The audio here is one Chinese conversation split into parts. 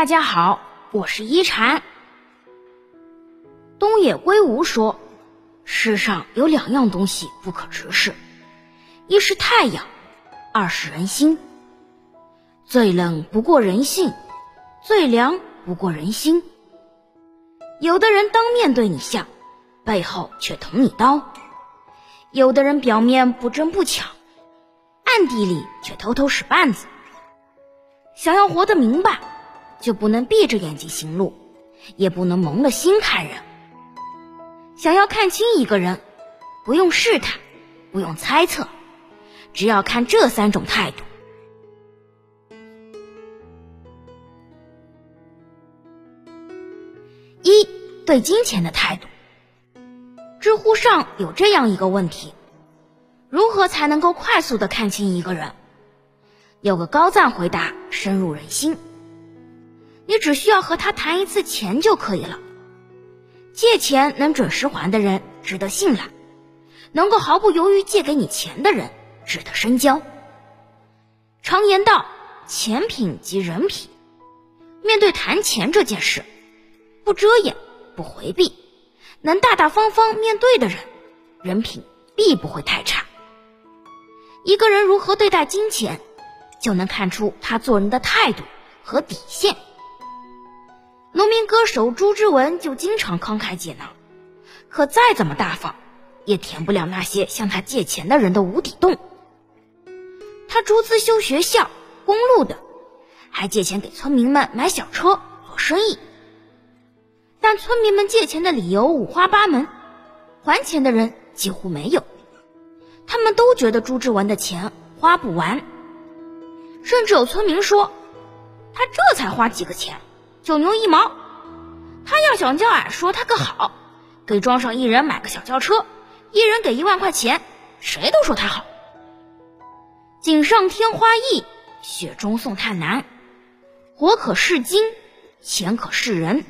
大家好，我是一禅。东野圭吾说：“世上有两样东西不可直视，一是太阳，二是人心。最冷不过人性，最凉不过人心。有的人当面对你笑，背后却捅你刀；有的人表面不争不抢，暗地里却偷偷使绊子。想要活得明白。”就不能闭着眼睛行路，也不能蒙了心看人。想要看清一个人，不用试探，不用猜测，只要看这三种态度：一、对金钱的态度。知乎上有这样一个问题：如何才能够快速的看清一个人？有个高赞回答深入人心。你只需要和他谈一次钱就可以了。借钱能准时还的人值得信赖，能够毫不犹豫借给你钱的人值得深交。常言道，钱品即人品。面对谈钱这件事，不遮掩，不回避，能大大方方面对的人，人品必不会太差。一个人如何对待金钱，就能看出他做人的态度和底线。歌手朱之文就经常慷慨解囊，可再怎么大方，也填不了那些向他借钱的人的无底洞。他出资修学校、公路的，还借钱给村民们买小车做生意。但村民们借钱的理由五花八门，还钱的人几乎没有。他们都觉得朱之文的钱花不完，甚至有村民说，他这才花几个钱。九牛一毛，他要想叫俺说他个好，给庄上一人买个小轿车，一人给一万块钱，谁都说他好。锦上添花易，雪中送炭难。火可试金，钱可试人。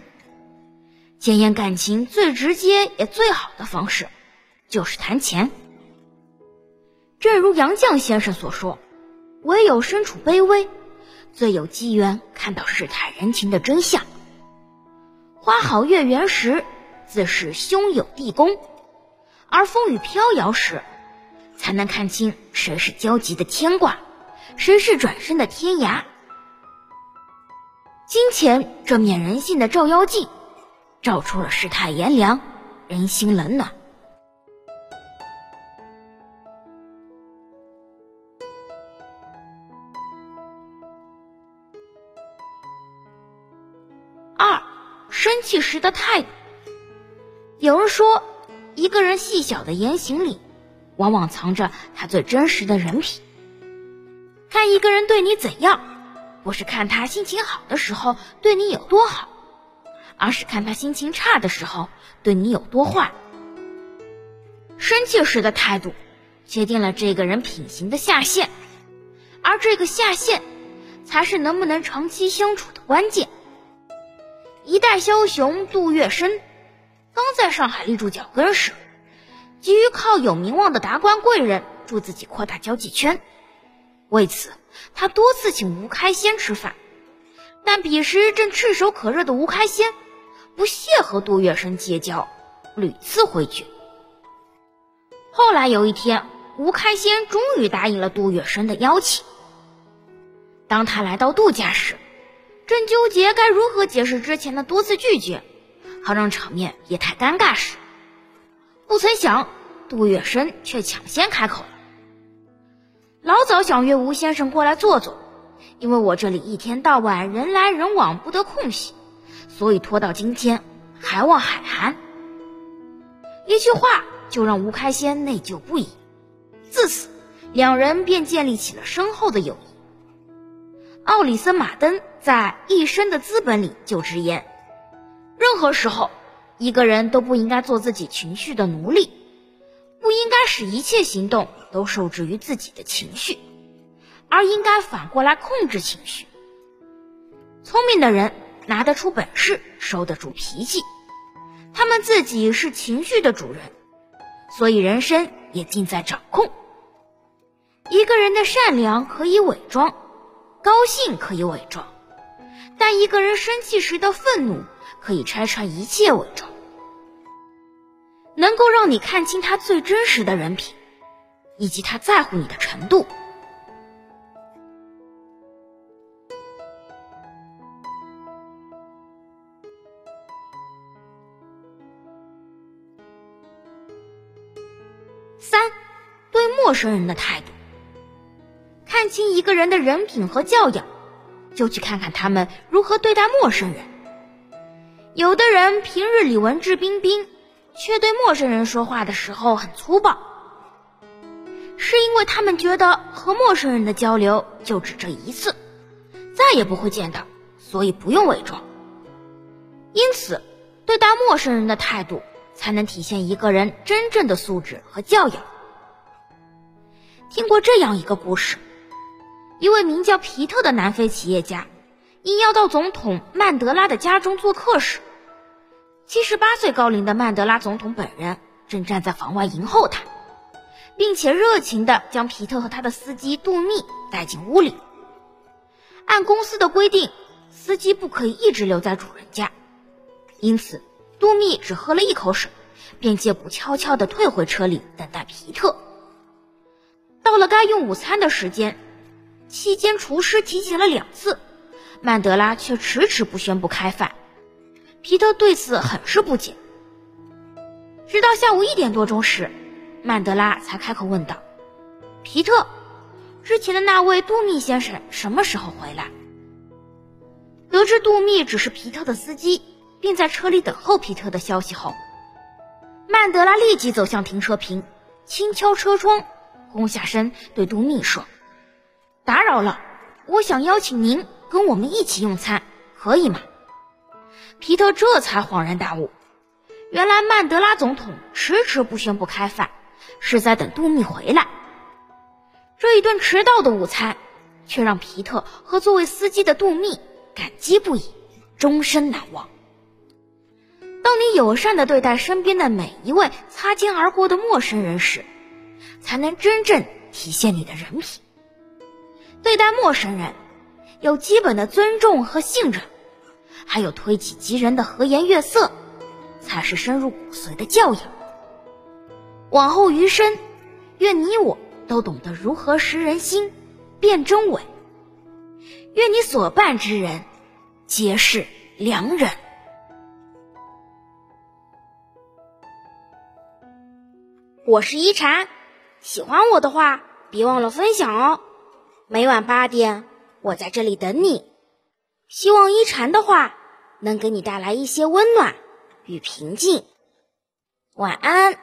检验感情最直接也最好的方式，就是谈钱。正如杨绛先生所说：“唯有身处卑微。”最有机缘看到世态人情的真相。花好月圆时，自是兄友弟恭；而风雨飘摇时，才能看清谁是焦急的牵挂，谁是转身的天涯。金钱这面人性的照妖镜，照出了世态炎凉，人心冷暖。气时的态度。有人说，一个人细小的言行里，往往藏着他最真实的人品。看一个人对你怎样，不是看他心情好的时候对你有多好，而是看他心情差的时候对你有多坏。生气时的态度，决定了这个人品行的下限，而这个下限，才是能不能长期相处的关键。一代枭雄杜月笙，刚在上海立住脚跟时，急于靠有名望的达官贵人助自己扩大交际圈，为此他多次请吴开先吃饭，但彼时正炙手可热的吴开先不屑和杜月笙结交，屡次回绝。后来有一天，吴开先终于答应了杜月笙的邀请。当他来到杜家时，正纠结该如何解释之前的多次拒绝，好让场面也太尴尬时，不曾想杜月笙却抢先开口了：“老早想约吴先生过来坐坐，因为我这里一天到晚人来人往不得空隙，所以拖到今天，还望海涵。”一句话就让吴开先内疚不已，自此两人便建立起了深厚的友谊。奥里森·马登在《一生的资本》里就直言：任何时候，一个人都不应该做自己情绪的奴隶，不应该使一切行动都受制于自己的情绪，而应该反过来控制情绪。聪明的人拿得出本事，收得住脾气，他们自己是情绪的主人，所以人生也尽在掌控。一个人的善良可以伪装。高兴可以伪装，但一个人生气时的愤怒可以拆穿一切伪装，能够让你看清他最真实的人品，以及他在乎你的程度。三，对陌生人的态度。看清一个人的人品和教养，就去看看他们如何对待陌生人。有的人平日里文质彬彬，却对陌生人说话的时候很粗暴，是因为他们觉得和陌生人的交流就只这一次，再也不会见到，所以不用伪装。因此，对待陌生人的态度，才能体现一个人真正的素质和教养。听过这样一个故事，一位名叫皮特的南非企业家，应邀到总统曼德拉的家中做客时，七十八岁高龄的曼德拉总统本人正站在房外迎候他，并且热情地将皮特和他的司机杜密带进屋里。按公司的规定，司机不可以一直留在主人家，因此。杜密只喝了一口水，便借故悄悄地退回车里等待皮特。到了该用午餐的时间，期间厨师提醒了两次，曼德拉却迟迟不宣布开饭。皮特对此很是不解。直到下午一点多钟时，曼德拉才开口问道：“皮特，之前的那位杜密先生什么时候回来？”得知杜密只是皮特的司机。并在车里等候皮特的消息后，曼德拉立即走向停车坪，轻敲车窗，躬下身对杜密说：“打扰了，我想邀请您跟我们一起用餐，可以吗？”皮特这才恍然大悟，原来曼德拉总统迟迟不宣布开饭，是在等杜密回来。这一顿迟到的午餐，却让皮特和作为司机的杜密感激不已，终身难忘。当你友善地对待身边的每一位擦肩而过的陌生人时，才能真正体现你的人品。对待陌生人，有基本的尊重和信任，还有推己及人的和颜悦色，才是深入骨髓的教养。往后余生，愿你我都懂得如何识人心、辨真伪。愿你所伴之人，皆是良人。我是一禅，喜欢我的话，别忘了分享哦。每晚八点，我在这里等你。希望一禅的话能给你带来一些温暖与平静。晚安。